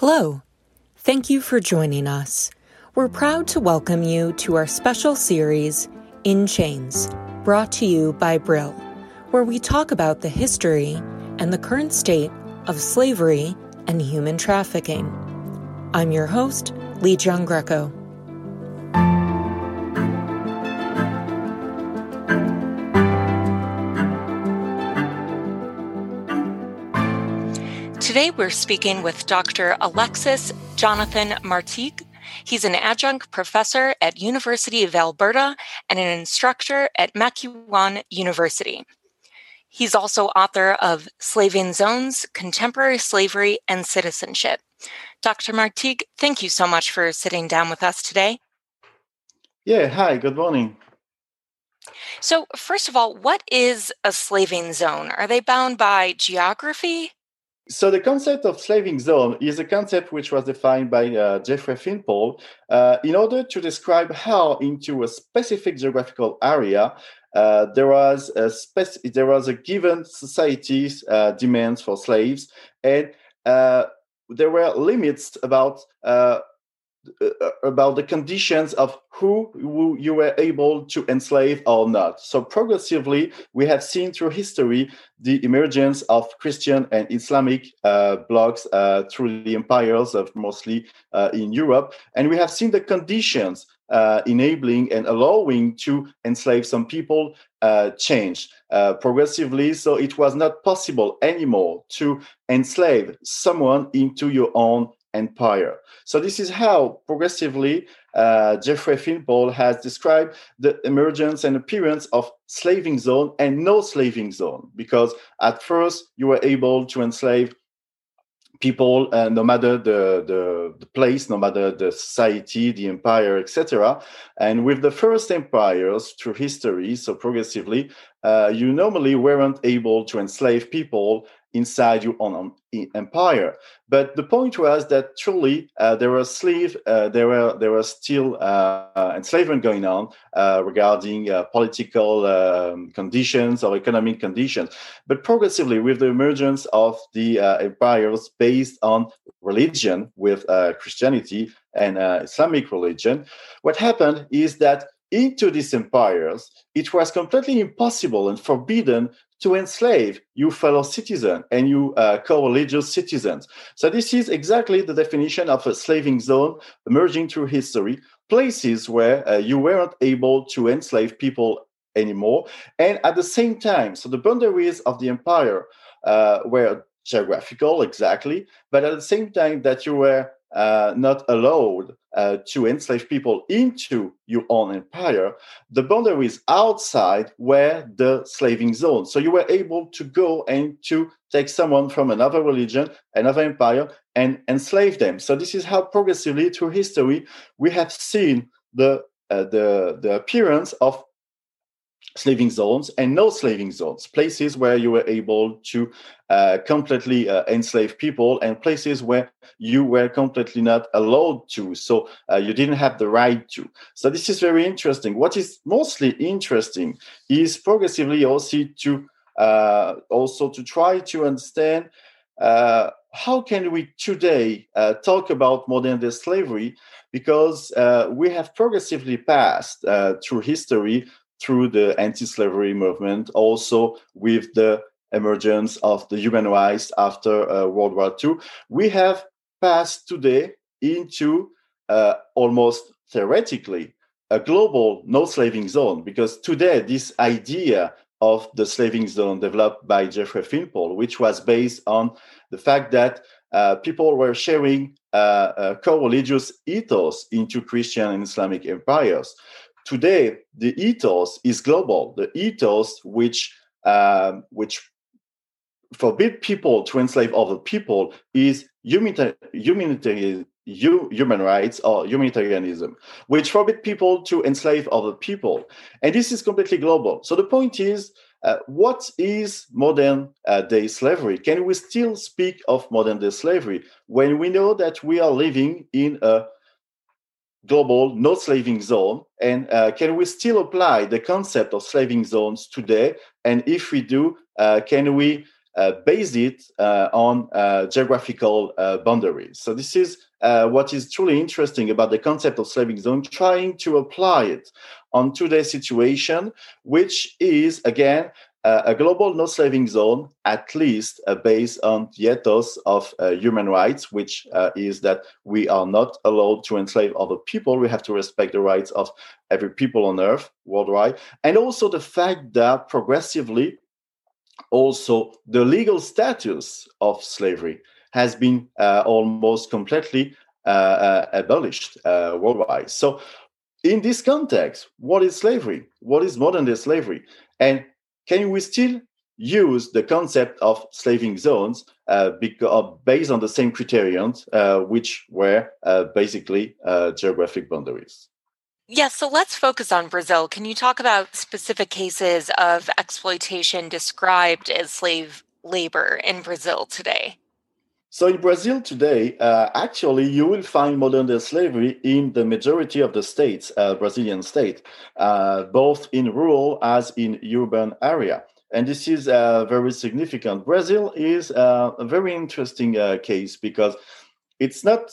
Hello. Thank you for joining us. We're proud to welcome you to our special series, In Chains, brought to you by Brill, where we talk about the history and the current state of slavery and human trafficking. I'm your host, Lee John Greco. Today we're speaking with Dr. Alexis Jonathan Martig. He's an adjunct professor at University of Alberta and an instructor at MacEwan University. He's also author of Slaving Zones, Contemporary Slavery and Citizenship. Dr. Martig, thank you so much for sitting down with us today. Yeah, hi, good morning. So, first of all, what is a slaving zone? Are they bound by geography? So the concept of slaving zone is a concept which was defined by uh, Jeffrey Fynn-Paul uh, in order to describe how into a specific geographical area uh, there was a spec- there was a given society's uh, demands for slaves and uh, there were limits about uh, about the conditions of who, you were able to enslave or not. So progressively, we have seen through history the emergence of Christian and Islamic uh, blocs uh, through the empires of mostly uh, in Europe, and we have seen the conditions uh, enabling and allowing to enslave some people uh, change uh, progressively. So it was not possible anymore to enslave someone into your own empire. So this is how progressively uh, Jeffrey Fynn-Paul has described the emergence and appearance of slaving zone and no slaving zone, because at first you were able to enslave people uh, no matter the, the, the place no matter the society the empire etc and with the first empires through history so progressively uh, you normally weren't able to enslave people inside your own empire. But the point was that truly uh, there were slave, uh, there were there was still uh, uh enslavement going on uh, regarding uh, political um, conditions or economic conditions. But progressively, with the emergence of the empires based on religion, with Christianity and Islamic religion, what happened is that into these empires, it was completely impossible and forbidden to enslave you fellow citizen and you uh, co-religious citizens. So this is exactly the definition of a slaving zone emerging through history, places where uh, you weren't able to enslave people anymore. And at the same time, so the boundaries of the empire uh, were geographical, exactly, but at the same time that you were uh, not allowed uh, to enslave people into your own empire, the boundaries outside were the slaving zone. So you were able to go and to take someone from another religion, another empire, and enslave them. So this is how progressively through history we have seen the uh, the the appearance of slaving zones and no slaving zones, places where you were able to uh, completely uh, enslave people and places where you were completely not allowed to. So uh, you didn't have the right to. So this is very interesting. What is mostly interesting is progressively also to uh, also to try to understand uh, how can we today uh, talk about modern day slavery because we have progressively passed through history through the anti-slavery movement, also with the emergence of the human rights after uh, World War II, we have passed today into uh, almost theoretically a global no slaving zone because today this idea of the slaving zone developed by Jeffrey Fynn-Paul, which was based on the fact that uh, people were sharing uh, uh, co-religious ethos into Christian and Islamic empires. Today, the ethos is global. The ethos which um, which forbid people to enslave other people is humanitarian human rights or humanitarianism, which forbid people to enslave other people. And this is completely global. So the point is, uh, what is modern uh, day slavery? Can we still speak of modern day slavery when we know that we are living in a global no slaving zone? And uh, can we still apply the concept of slaving zones today? And if we do, uh, can we uh, base it uh, on geographical boundaries? So this is uh, what is truly interesting about the concept of slaving zone, trying to apply it on today's situation, which is again uh, a global no slaving zone, at least uh, based on the ethos of uh, human rights, which uh, is that we are not allowed to enslave other people. We have to respect the rights of every people on earth worldwide, and also the fact that progressively, also the legal status of slavery has been uh, almost completely uh, abolished worldwide. So, in this context, what is slavery? What is modern day slavery? And can we still use the concept of slaving zones uh, because, based on the same criterions, uh, which were uh, basically geographic boundaries? Yes, so let's focus on Brazil. Can you talk about specific cases of exploitation described as slave labor in Brazil today? So in Brazil today, uh, actually, you will find modern day slavery in the majority of the states, uh, Brazilian state, uh, both in rural as in urban area. And this is uh, very significant. Brazil is uh, a very interesting uh, case because it's not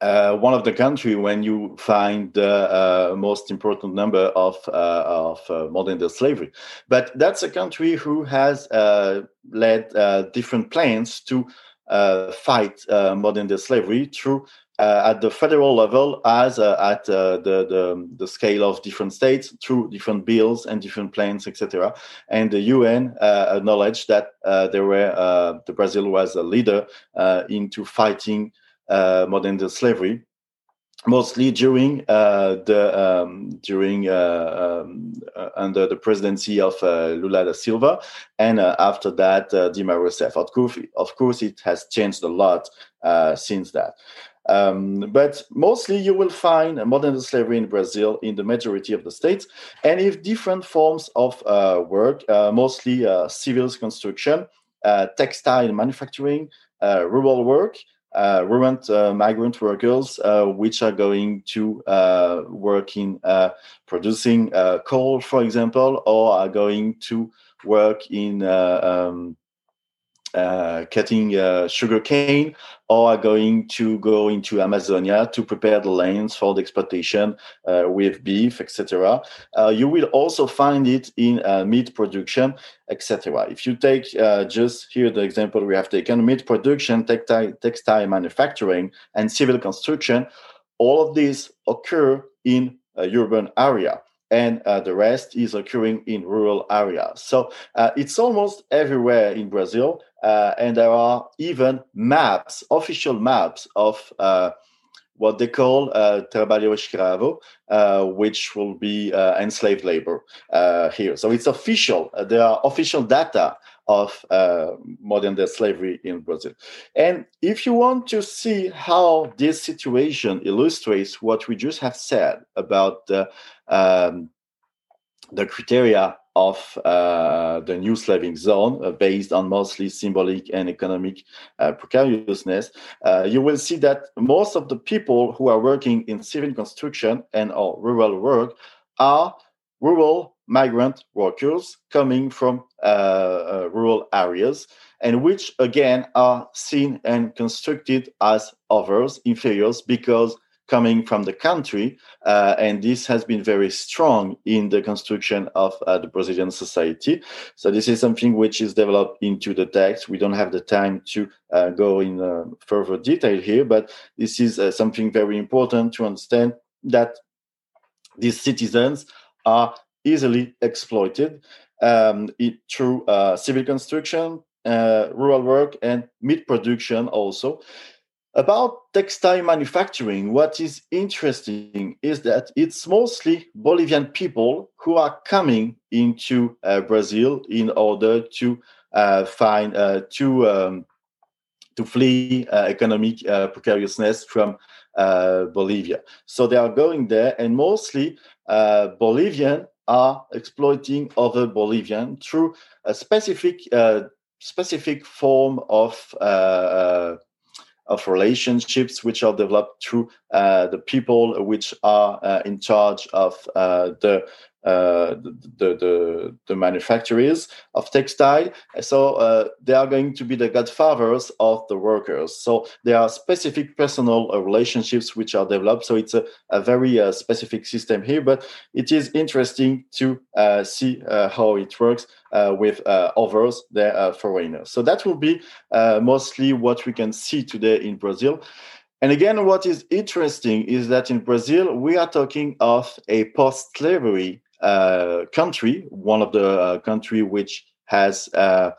uh, one of the country when you find the uh, most important number of of modern day slavery, but that's a country who has led different plans to fight uh, modern day slavery through uh, at the federal level as uh, at uh, the, the, the scale of different states through different bills and different plans, etc. And the UN uh, acknowledged that there were the Brazil was a leader into fighting modern day slavery mostly during uh, the um, during uh, um, uh, under the presidency of uh, Lula da Silva, and uh, after that Dilma Rousseff. Of course, of course, it has changed a lot since that. Um, but mostly you will find modern slavery in Brazil in the majority of the states, and if different forms of work, mostly civil construction, textile manufacturing, rural work, uh, uh, migrant workers, uh, which are going to uh, work in uh, producing uh, coal, for example, or are going to work in um, Uh, cutting uh, sugar cane, or are going to go into Amazonia to prepare the lands for the exploitation uh, with beef, etc. you will also find it in meat production etc. If you take uh, just here the example we have taken, meat production, textile, textile manufacturing, and civil construction, all of these occur in a urban area and uh, the rest is occurring in rural areas. So uh, it's almost everywhere in Brazil, uh, and there are even maps, official maps of uh, what they call uh, trabalho escravo, uh, which will be enslaved labor here. So it's official. There are official data of modern day slavery in Brazil. And if you want to see how this situation illustrates what we just have said about the um, the criteria of uh, the new slaving zone uh, based on mostly symbolic and economic uh, precariousness, uh, you will see that most of the people who are working in civil construction and or rural work are rural migrant workers coming from uh, uh, rural areas and which again are seen and constructed as others inferiors because coming from the country, uh, and this has been very strong in the construction of uh, the Brazilian society. So this is something which is developed into the text. We don't have the time to uh, go in uh, further detail here, but this is uh, something very important to understand that these citizens are easily exploited um, it, through uh, civil construction, rural work, and meat production also. About textile manufacturing, what is interesting is that it's mostly Bolivian people who are coming into uh, Brazil in order to uh, find uh, to um, to flee uh, economic uh, precariousness from uh, Bolivia. So they are going there, and mostly Bolivian are exploiting other Bolivian through a specific specific form of of relationships which are developed through uh, the people which are uh, in charge of uh, the uh, the, the, the manufacturers of textile. So uh, they are going to be the godfathers of the workers. So there are specific personal uh, relationships which are developed. So it's a, a very uh, specific system here, but it is interesting to uh, see how it works with others, the foreigners. So that will be mostly what we can see today in Brazil. And again, what is interesting is that in Brazil, we are talking of a post slavery uh, country, one of the uh, country which has uh,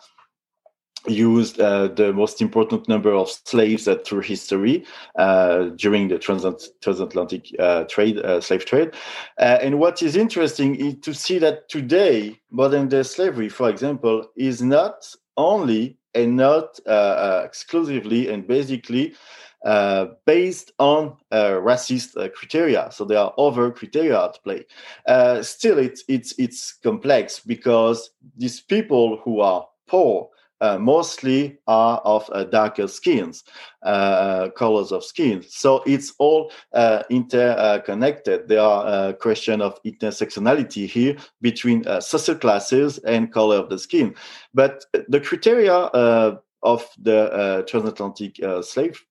used uh, the most important number of slaves uh, through history uh, during the trans- transatlantic trade, slave trade. and what is interesting is to see that today, modern day slavery, for example, is not only and not exclusively and basically uh, based on uh, racist uh, criteria. So there are other criteria at play. Uh, still, it's it's it's complex because these people who are poor uh, mostly are of darker skins, colors of skin. So it's all interconnected. There are a question of intersectionality here between social classes and color of the skin. But the criteria of the transatlantic slave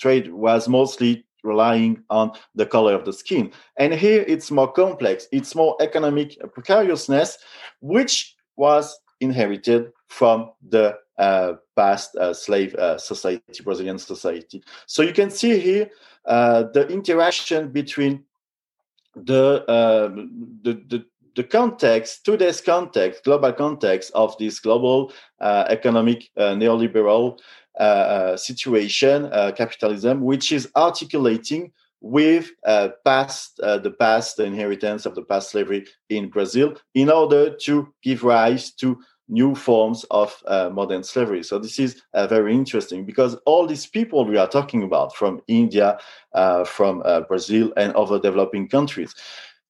trade was mostly relying on the color of the skin. And here it's more complex, it's more economic precariousness, which was inherited from the uh, past uh, slave uh, society, Brazilian society. So you can see here uh, the interaction between the, uh, the, the the context, today's context, global context of this global uh, economic neoliberal uh, uh, situation, uh, capitalism, which is articulating with uh, past uh, the past inheritance of the past slavery in Brazil in order to give rise to new forms of uh, modern slavery. So this is very interesting because all these people we are talking about from India, from Brazil, and other developing countries,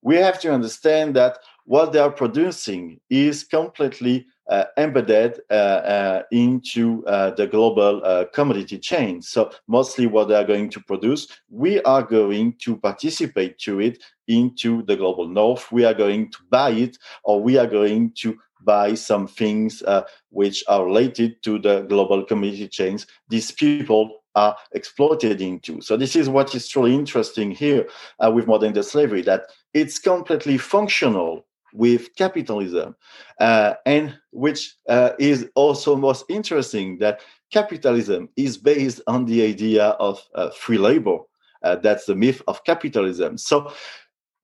we have to understand that what they are producing is completely uh, embedded uh, uh, into the global commodity chain. So mostly what they are going to produce, we are going to participate to it into the global north. We are going to buy it, or we are going to buy some things uh, which are related to the global commodity chains these people are exploited into. So this is what is truly interesting here uh, with modern slavery, that it's completely functional with capitalism, uh, and which uh, is also most interesting that capitalism is based on the idea of uh, free labor. Uh, that's the myth of capitalism. So,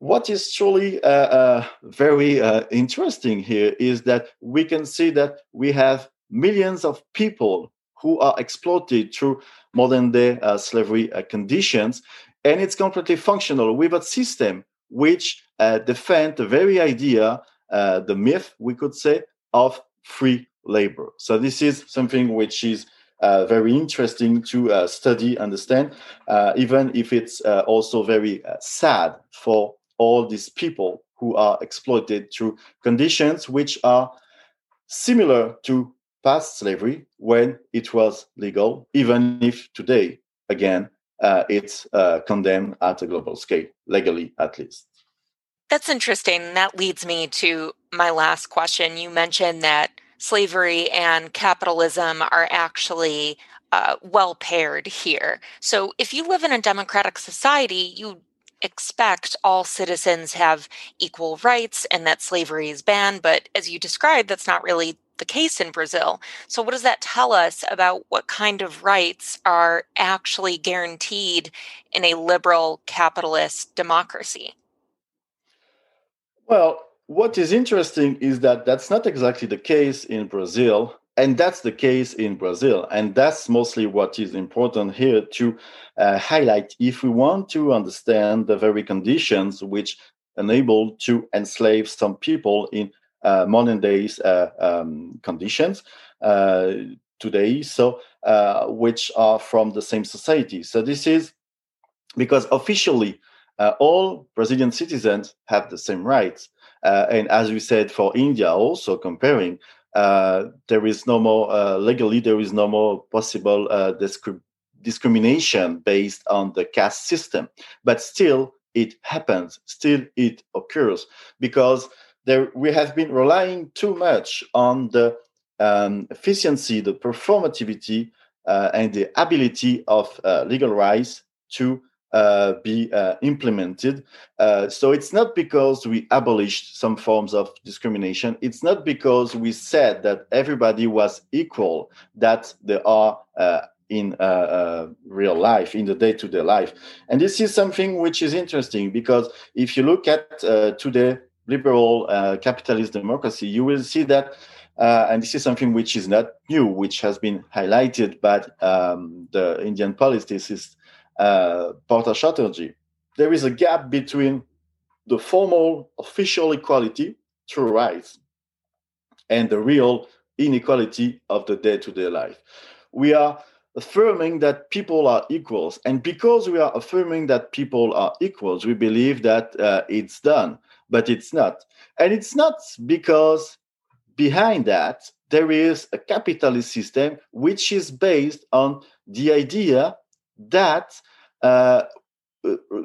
what is truly uh, uh, very interesting here is that we can see that we have millions of people who are exploited through modern day slavery conditions, and it's completely functional with a system which uh, defend the very idea, uh, the myth, we could say, of free labor. So this is something which is uh, very interesting to uh, study, understand, uh, even if it's uh, also very sad for all these people who are exploited through conditions which are similar to past slavery when it was legal, even if today, again, it's condemned at a global scale, legally at least. That's interesting. That leads me to my last question. You mentioned that slavery and capitalism are actually uh, well paired here. So, if you live in a democratic society, you expect all citizens have equal rights and that slavery is banned. But as you described, that's not really the case in Brazil. So, what does that tell us about what kind of rights are actually guaranteed in a liberal capitalist democracy? Well, what is interesting is that that's not exactly the case in Brazil. And that's the case in Brazil. And that's mostly what is important here to uh, highlight if we want to understand the very conditions which enabled to enslave some people in modern days uh, um, conditions uh, today, so uh, which are from the same society. So this is because officially uh, all Brazilian citizens have the same rights. and as we said for India, also comparing, uh, there is no more uh, legally there is no more possible uh, discri- discrimination based on the caste system but still it happens still it occurs because there we have been relying too much on the um, efficiency the performativity uh, and the ability of uh, legal rights to uh, be uh, implemented. Uh, so it's not because we abolished some forms of discrimination. It's not because we said that everybody was equal that there are uh, in real life, in the day-to-day life. And this is something which is interesting because if you look at today liberal capitalist democracy, you will see that. and this is something which is not new, which has been highlighted by um, the Indian politicist uh, Partha Chatterjee, there is a gap between the formal official equality through rights and the real inequality of the day to day life. We are affirming that people are equals. And because we are affirming that people are equals, we believe that uh, it's done, but it's not. And it's not because behind that, there is a capitalist system which is based on the idea that uh,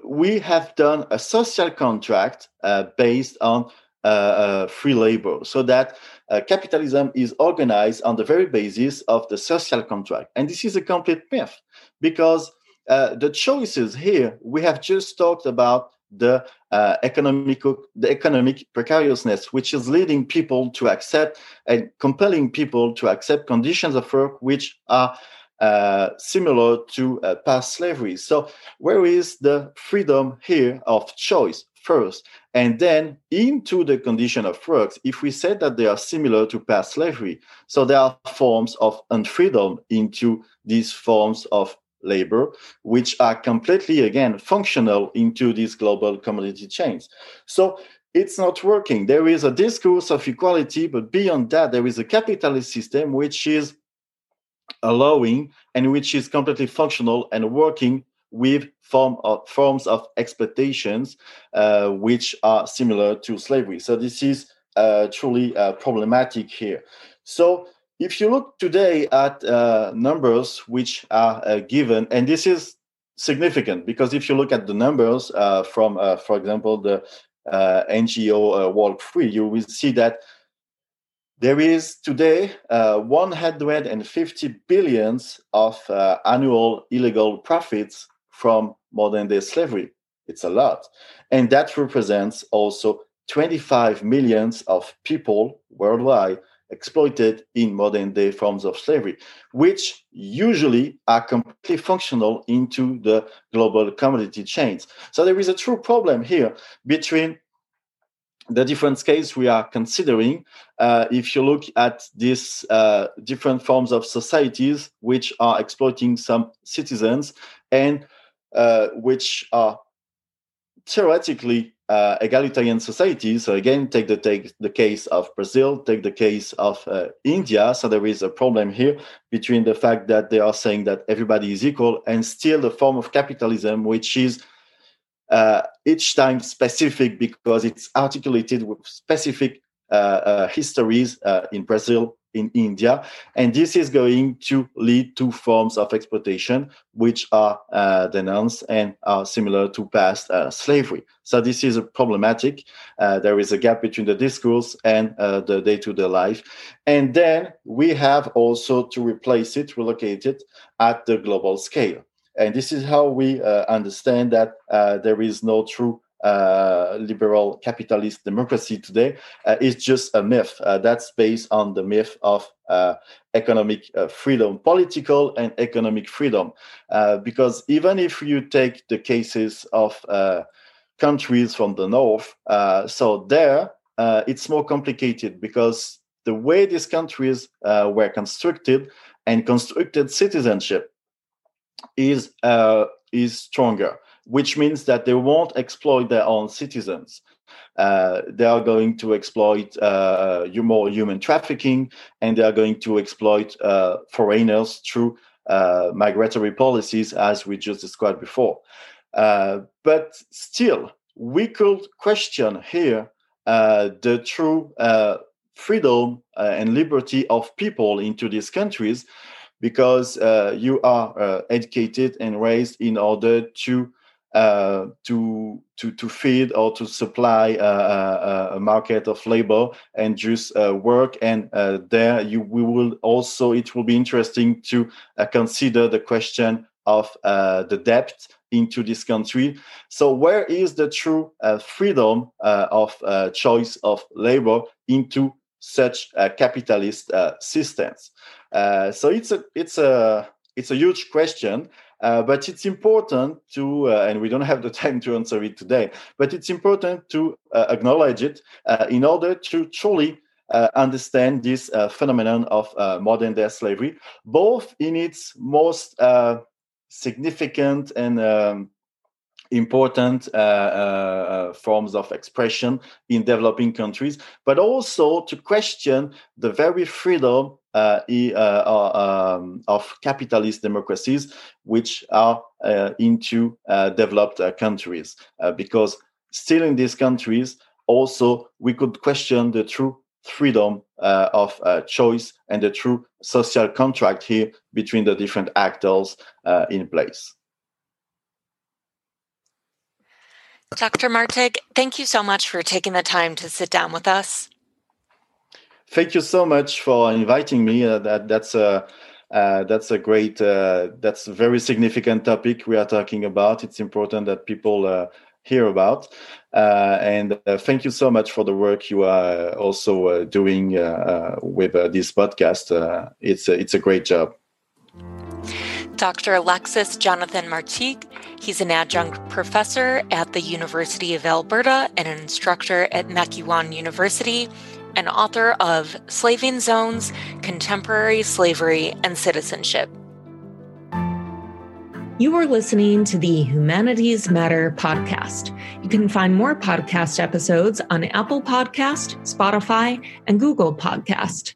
we have done a social contract uh, based on uh, uh free labor, so that uh, capitalism is organized on the very basis of the social contract. And this is a complete myth because uh, the choices here, we have just talked about the uh, economic the economic precariousness, which is leading people to accept and compelling people to accept conditions of work which are uh, similar to uh, past slavery. So, where is the freedom here of choice first? And then into the condition of works, if we said that they are similar to past slavery, so there are forms of unfreedom into these forms of labor, which are completely, again, functional into these global commodity chains. So it's not working. There is a discourse of equality, but beyond that, there is a capitalist system which is allowing and which is completely functional and working with form of, forms of exploitations uh, which are similar to slavery. So this is uh, truly uh, problematic here. So if you look today at uh, numbers which are uh, given, and this is significant because if you look at the numbers uh, from, for example, the NGO Walk Free, you will see that there is today uh, 150 billions of uh, annual illegal profits from modern day slavery. It's a lot. And that represents also 25 millions of people worldwide exploited in modern day forms of slavery, which usually are completely functional into the global commodity chains. So there is a true problem here between the different scales we are considering, uh, if you look at these uh, different forms of societies which are exploiting some citizens and uh, which are theoretically uh, egalitarian societies. So again, take the take the case of Brazil, take the case of uh, India. So there is a problem here between the fact that they are saying that everybody is equal and still the form of capitalism which is uh, each time specific because it's articulated with specific uh, uh, histories uh, in Brazil, in India. And this is going to lead to forms of exploitation which are uh, denounced and are similar to past uh, slavery. So this is a problematic. Uh, there is a gap between the discourse and uh, the day-to-day life. And then we have also to replace it, relocate it at the global scale. And this is how we uh, understand that uh, there is no true uh, liberal capitalist democracy today uh, is just a myth. Uh, that's based on the myth of uh, economic uh, freedom, political and economic freedom. Uh, because even if you take the cases of countries from the north, so there it's more complicated because the way these countries were constructed and constructed citizenship is is stronger which means that they won't exploit their own citizens. Uh, they are going to exploit uh, more human trafficking, and they are going to exploit uh, foreigners through uh, migratory policies, as we just described before. Uh, but still, we could question here uh, the true freedom and liberty of people into these countries because you are educated and raised in order to uh, to to to feed or to supply a, a, market of labor and just uh, work. And uh, there you we will also it will be interesting to uh, consider the question of uh, the debt into this country. So where is the true uh, freedom of choice of labor into such capitalist systems? So it's a it's a it's a huge question uh, but it's important to, uh, and we don't have the time to answer it today, but it's important to uh, acknowledge it uh, in order to truly uh, understand this phenomenon of modern day slavery, both in its most significant and um, important uh, uh, forms of expression in developing countries, but also to question the very freedom uh, uh, um, of capitalist democracies which are uh, into developed countries. because still in these countries, also we could question the true freedom uh, of uh, choice and the true social contract here between the different actors uh, in place. Dr. Martig, thank you so much for taking the time to sit down with us. Thank you so much for inviting me. Uh, that that's a uh, that's a great uh, that's a very significant topic we are talking about. It's important that people uh, hear about. Uh, and uh, thank you so much for the work you are also doing with this podcast. it's it's a great job. Dr. Alexis Jonathan Martig. He's an adjunct professor at the University of Alberta and an instructor at MacEwan University and author of Slaving Zones Contemporary Slavery and Citizenship. You are listening to the Humanities Matter podcast. You can find more podcast episodes on Apple Podcast, Spotify, and Google Podcast.